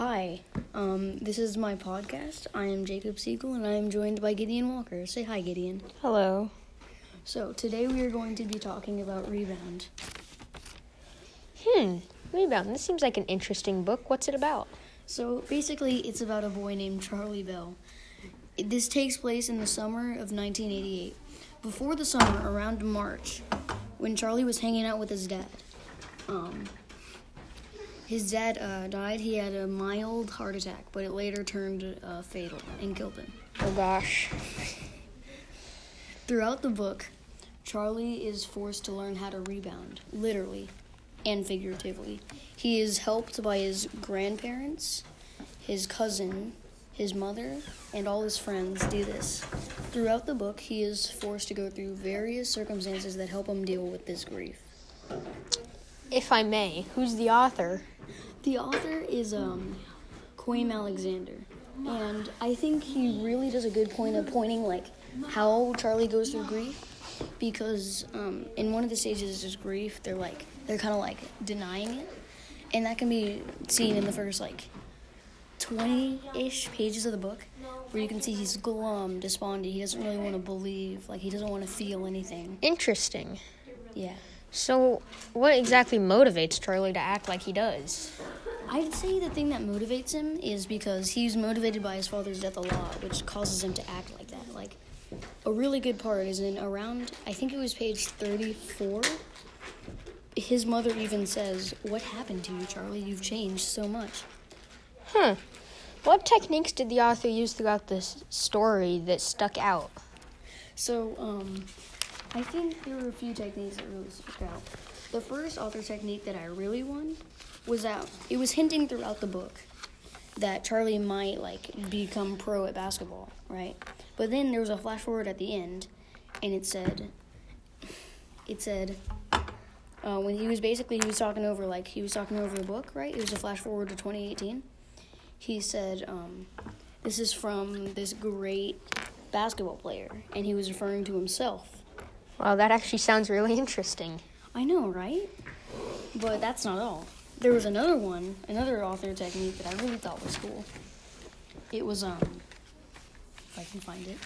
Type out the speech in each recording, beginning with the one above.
Hi, um, this is my podcast. I am Jacob Siegel and I am joined by Gideon Walker. Say hi, Gideon. Hello. So, today we are going to be talking about Rebound. Hmm. Rebound. This seems like an interesting book. What's it about? So, basically, it's about a boy named Charlie Bell. This takes place in the summer of 1988. Before the summer, around March, when Charlie was hanging out with his dad. Um, his dad uh, died. He had a mild heart attack, but it later turned uh, fatal and killed him. Oh gosh. Throughout the book, Charlie is forced to learn how to rebound, literally and figuratively. He is helped by his grandparents, his cousin, his mother, and all his friends do this. Throughout the book, he is forced to go through various circumstances that help him deal with this grief. If I may, who's the author? The author is um, Kwame Alexander, and I think he really does a good point of pointing like how Charlie goes through grief, because um, in one of the stages of grief, they're like they're kind of like denying it, and that can be seen in the first like twenty-ish pages of the book, where you can see he's glum, despondent. He doesn't really want to believe, like he doesn't want to feel anything. Interesting. Yeah. So, what exactly motivates Charlie to act like he does? I'd say the thing that motivates him is because he's motivated by his father's death a lot, which causes him to act like that. Like, a really good part is in around, I think it was page 34. His mother even says, What happened to you, Charlie? You've changed so much. Huh. What techniques did the author use throughout this story that stuck out? So, um, I think there were a few techniques that really stuck out. The first author technique that I really won was that it was hinting throughout the book that Charlie might like become pro at basketball, right? But then there was a flash forward at the end, and it said, it said, uh, when he was basically he was talking over like he was talking over the book, right? It was a flash forward to 2018. He said, um, "This is from this great basketball player," and he was referring to himself. Wow, that actually sounds really interesting. I know, right? But that's not all. There was another one, another author technique that I really thought was cool. It was um if I can find it.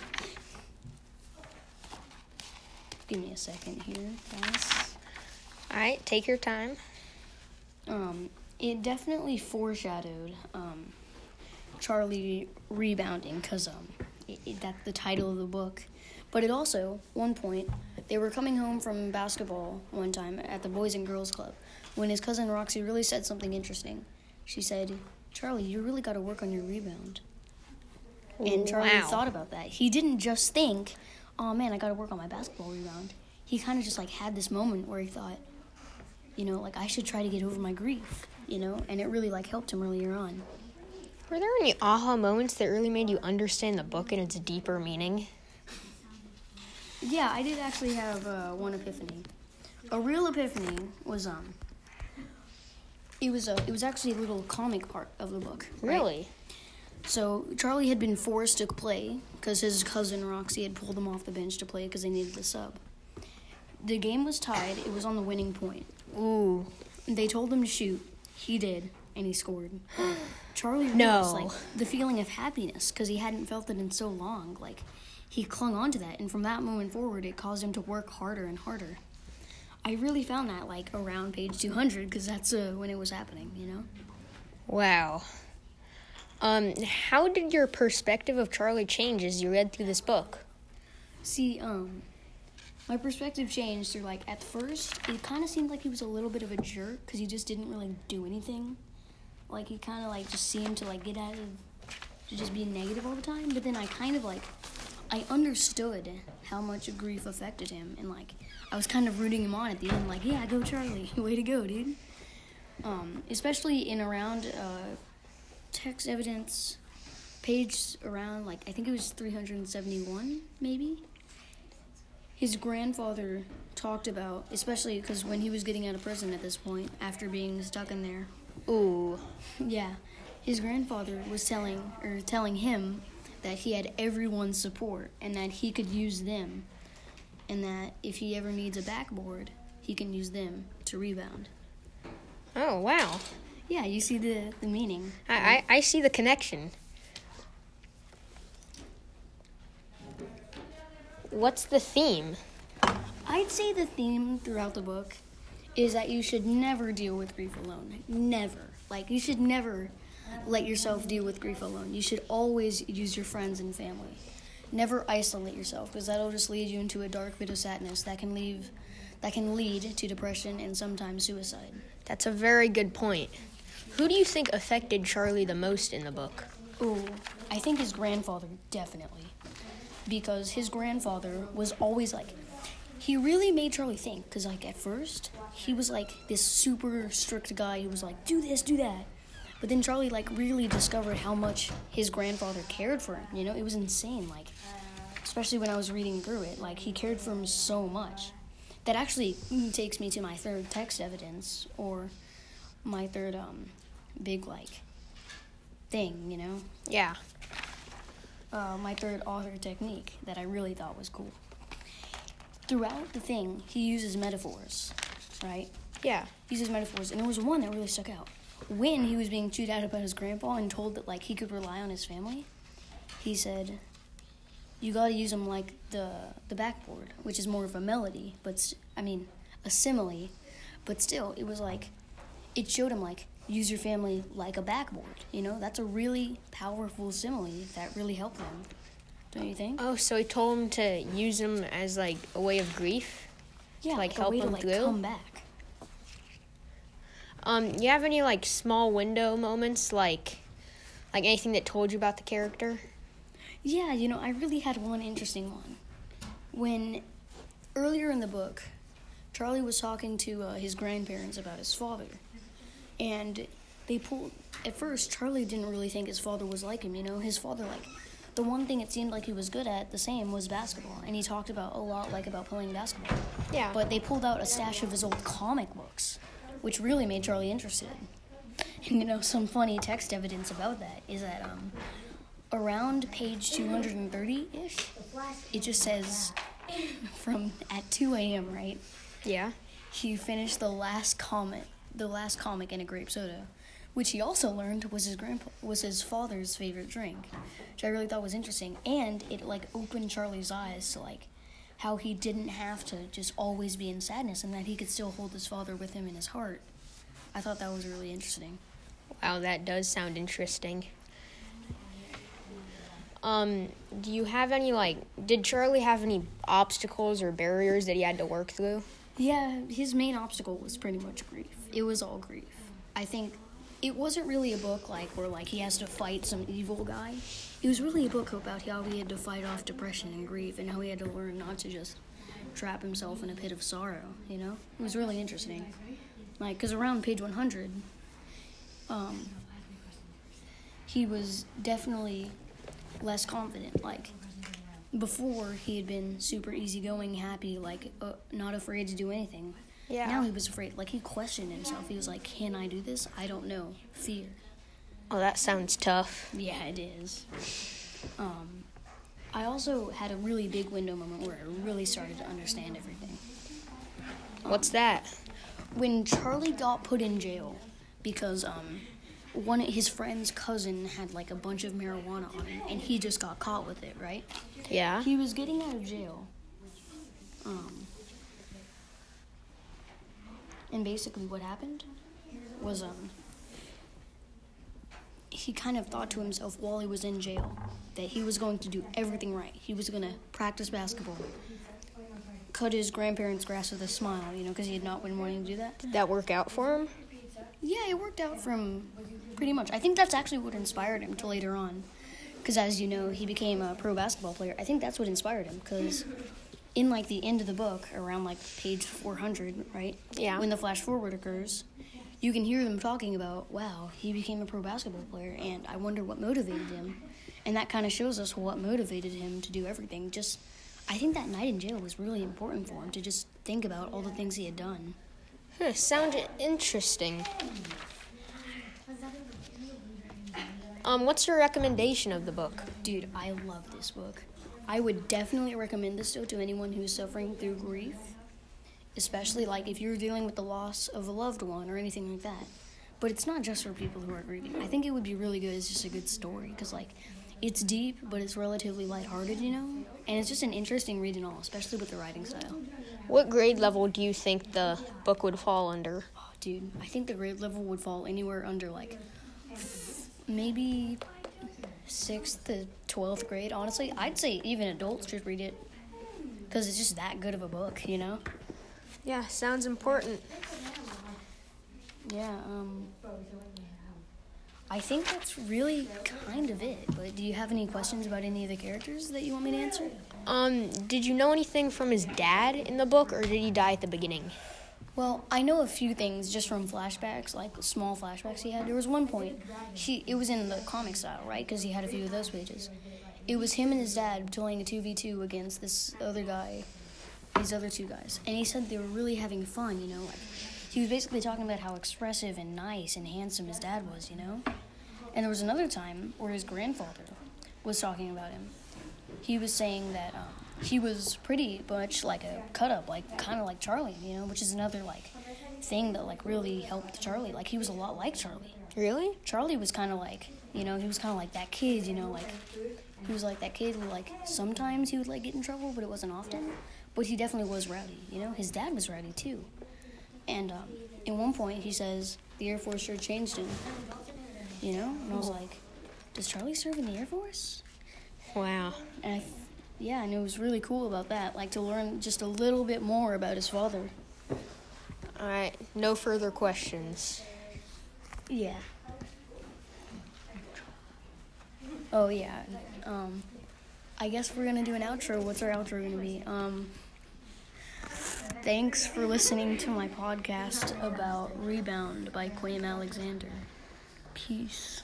Give me a second here, guys. All right, take your time. Um it definitely foreshadowed um Charlie rebounding cuz um it, it, that's the title of the book. But it also, one point, they were coming home from basketball one time at the Boys and Girls Club when his cousin Roxy really said something interesting. She said, Charlie, you really got to work on your rebound. And Charlie Wow. thought about that. He didn't just think, oh man, I got to work on my basketball rebound. He kind of just like had this moment where he thought, you know, like I should try to get over my grief, you know, and it really like helped him earlier on. Were there any aha moments that really made you understand the book and its deeper meaning? Yeah, I did actually have uh, one epiphany. A real epiphany was um. It was a. It was actually a little comic part of the book. right? Really? So Charlie had been forced to play because his cousin Roxy had pulled him off the bench to play because they needed the sub. The game was tied. It was on the winning point. Ooh. They told him to shoot. He did, and he scored. Charlie No. was like the feeling of happiness because he hadn't felt it in so long. Like he clung on to that, and from that moment forward, it caused him to work harder and harder. I really found that like around page 200 because that's uh, when it was happening. You know. Wow. Um, how did your perspective of Charlie change as you read through this book? See, um, my perspective changed through like at first it kind of seemed like he was a little bit of a jerk because he just didn't really do anything. Like he kind of like just seemed to like get out of to just be negative all the time. But then I kind of like I understood how much grief affected him, and like I was kind of rooting him on at the end. Like, yeah, go Charlie, way to go, dude. Um, especially in around uh, text evidence page around like I think it was 371 maybe his grandfather talked about, especially because when he was getting out of prison at this point, after being stuck in there, Ooh. yeah, his grandfather was telling or telling him that he had everyone's support and that he could use them, and that if he ever needs a backboard, he can use them to rebound. Oh, wow. Yeah, you see the the meaning. I, I, I see the connection. What's the theme? I'd say the theme throughout the book is that you should never deal with grief alone. Never. Like you should never let yourself deal with grief alone. You should always use your friends and family. Never isolate yourself because that'll just lead you into a dark pit of sadness that can leave that can lead to depression and sometimes suicide. That's a very good point. Who do you think affected Charlie the most in the book? Oh, I think his grandfather definitely. Because his grandfather was always like he really made Charlie think cuz like at first he was like this super strict guy who was like do this, do that. But then Charlie like really discovered how much his grandfather cared for him. You know, it was insane like especially when I was reading through it. Like he cared for him so much. That actually takes me to my third text evidence or my third um big like thing, you know? Yeah. uh, my third author technique that I really thought was cool. Throughout the thing, he uses metaphors, right? Yeah. He uses metaphors, and there was one that really stuck out. When he was being chewed out about his grandpa and told that like he could rely on his family, he said, "You got to use them like the the backboard, which is more of a melody, but I mean a simile, but still, it was like it showed him like use your family like a backboard. You know, that's a really powerful simile that really helped them. Don't you think? Oh, so he told him to use them as like a way of grief. yeah, like, a help way to him like through? come back. Um, you have any like small window moments, like like anything that told you about the character? Yeah, you know, I really had one interesting one. When earlier in the book, Charlie was talking to uh, his grandparents about his father, and they pulled. At first, Charlie didn't really think his father was like him. You know, his father like the one thing it seemed like he was good at, the same, was basketball, and he talked about a lot like about playing basketball. Yeah. But they pulled out a stash of his old comic books, which really made Charlie interested. And you know, some funny text evidence about that is that um, around page 230 ish, it just says from at 2 a.m., right? yeah. He finished the last comic, the last comic in a grape soda, which he also learned was his grandpa was his father's favorite drink, which I really thought was interesting, and it like opened Charlie's eyes to like how he didn't have to just always be in sadness and that he could still hold his father with him in his heart. I thought that was really interesting. Wow, that does sound interesting. Um, do you have any like did Charlie have any obstacles or barriers that he had to work through? Yeah, his main obstacle was pretty much grief. It was all grief. I think it wasn't really a book like where like he has to fight some evil guy. It was really a book about how he had to fight off depression and grief and how he had to learn not to just trap himself in a pit of sorrow, you know? It was really interesting. Like cuz around page 100 um he was definitely less confident like before he had been super easygoing, happy, like uh, not afraid to do anything. Yeah. Now he was afraid. Like he questioned himself. He was like, "Can I do this? I don't know." Fear. Oh, that sounds tough. Yeah, it is. Um, I also had a really big window moment where I really started to understand everything. What's that? When Charlie got put in jail because um, one of his friend's cousin had like a bunch of marijuana on him, and he just got caught with it, right? Yeah. He was getting out of jail. Um, and basically, what happened was um, he kind of thought to himself while he was in jail that he was going to do everything right. He was going to practice basketball, cut his grandparents' grass with a smile, you know, because he had not been wanting to do that. Did that work out for him? Yeah, it worked out from pretty much. I think that's actually what inspired him to later on. Because as you know, he became a pro basketball player. I think that's what inspired him. Because in like the end of the book, around like page 400, right? Yeah. When the flash forward occurs, you can hear them talking about, wow, he became a pro basketball player, and I wonder what motivated him. And that kind of shows us what motivated him to do everything. Just, I think that night in jail was really important for him to just think about all the things he had done. Huh, sound interesting. Um, what's your recommendation of the book? Dude, I love this book. I would definitely recommend this though to anyone who's suffering through grief, especially like if you're dealing with the loss of a loved one or anything like that. but it's not just for people who are grieving. I think it would be really good as just a good story because like it's deep, but it's relatively lighthearted, you know, and it's just an interesting read and all, especially with the writing style. What grade level do you think the book would fall under? Oh, dude, I think the grade level would fall anywhere under like maybe sixth to twelfth grade. Honestly, I'd say even adults should read it because it's just that good of a book, you know. Yeah, sounds important. Yeah. Um. I think that's really kind of it. But do you have any questions about any of the characters that you want me to answer? Um, did you know anything from his dad in the book, or did he die at the beginning? Well, I know a few things just from flashbacks, like small flashbacks he had. There was one point, he it was in the comic style, right? Because he had a few of those pages. It was him and his dad playing a two v two against this other guy, these other two guys, and he said they were really having fun. You know, like he was basically talking about how expressive and nice and handsome his dad was. You know, and there was another time where his grandfather was talking about him. He was saying that. Um, he was pretty much like a cut up, like kind of like Charlie, you know, which is another like thing that like really helped Charlie. Like he was a lot like Charlie. Really? Charlie was kind of like, you know, he was kind of like that kid, you know, like he was like that kid who like sometimes he would like get in trouble, but it wasn't often. But he definitely was rowdy, you know. His dad was rowdy too. And um, at one point he says the Air Force sure changed him. You know, and I was like, does Charlie serve in the Air Force? Wow. And I yeah, and it was really cool about that, like to learn just a little bit more about his father. All right, no further questions. Yeah. Oh yeah. Um, I guess we're gonna do an outro. What's our outro gonna be? Um, thanks for listening to my podcast about Rebound by Kwame Alexander. Peace.